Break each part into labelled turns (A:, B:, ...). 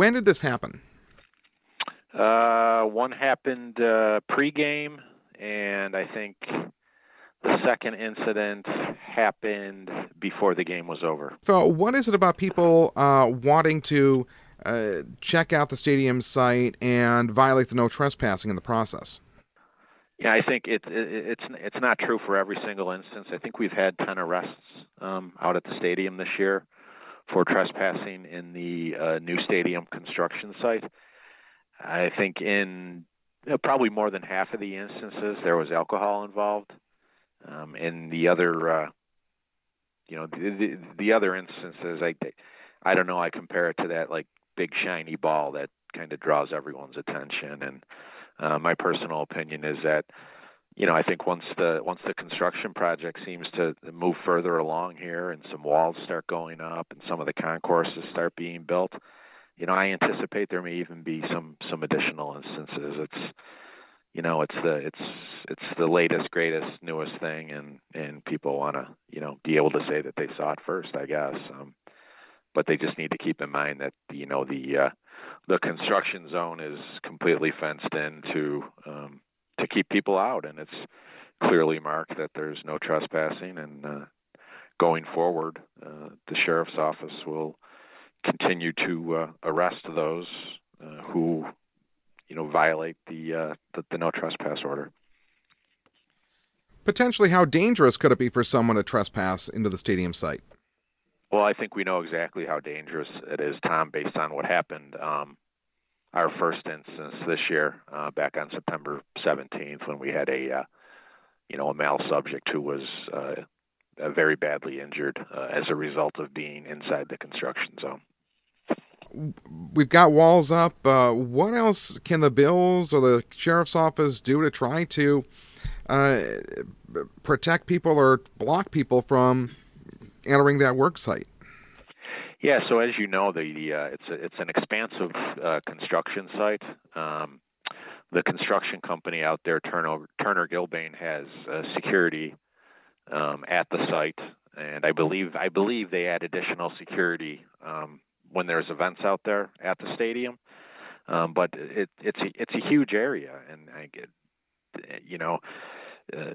A: When did this happen?
B: Uh, one happened uh, pregame, and I think the second incident happened before the game was over.
A: So, what is it about people uh, wanting to uh, check out the stadium site and violate the no trespassing in the process?
B: Yeah, I think it, it, it's it's not true for every single instance. I think we've had ten arrests um, out at the stadium this year for trespassing in the uh, new stadium construction site. I think in know, probably more than half of the instances there was alcohol involved. Um, in the other, uh, you know, the, the, the other instances, I, I don't know. I compare it to that like big shiny ball that kind of draws everyone's attention. And uh, my personal opinion is that you know, I think once the once the construction project seems to move further along here and some walls start going up and some of the concourses start being built, you know, I anticipate there may even be some some additional instances. It's you know, it's the it's it's the latest, greatest, newest thing, and and people want to you know be able to say that they saw it first, I guess. Um, but they just need to keep in mind that you know the uh, the construction zone is completely fenced in to um, to keep people out, and it's clearly marked that there's no trespassing. And uh, going forward, uh, the sheriff's office will continue to uh, arrest those uh, who, you know, violate the, uh, the the no trespass order.
A: Potentially, how dangerous could it be for someone to trespass into the stadium site?
B: Well, I think we know exactly how dangerous it is, Tom, based on what happened. Um, our first instance this year, uh, back on September 17th, when we had a, uh, you know, a male subject who was uh, very badly injured uh, as a result of being inside the construction zone.
A: We've got walls up. Uh, what else can the Bills or the sheriff's office do to try to uh, protect people or block people from entering that work site?
B: Yeah, so as you know, the uh, it's a, it's an expansive uh, construction site. Um, the construction company out there, Turner, Turner Gilbane, has uh, security um, at the site, and I believe I believe they add additional security um, when there's events out there at the stadium. Um, but it, it's a, it's a huge area, and I get you know. Uh,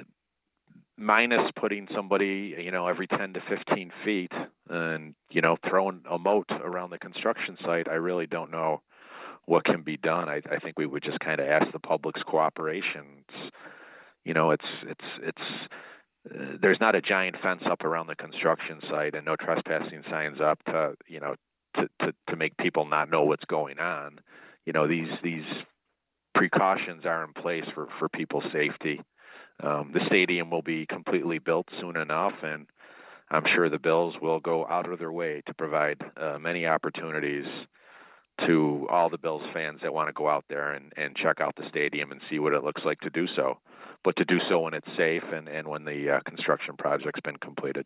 B: minus putting somebody you know every 10 to 15 feet and you know throwing a moat around the construction site i really don't know what can be done. I, I think we would just kind of ask the public's cooperation. It's, you know it's it's it's uh, there's not a giant fence up around the construction site and no trespassing signs up to you know to, to to make people not know what's going on. You know these these precautions are in place for for people's safety um, the stadium will be completely built soon enough, and I'm sure the Bills will go out of their way to provide uh, many opportunities to all the Bills fans that want to go out there and, and check out the stadium and see what it looks like to do so, but to do so when it's safe and, and when the uh, construction project's been completed.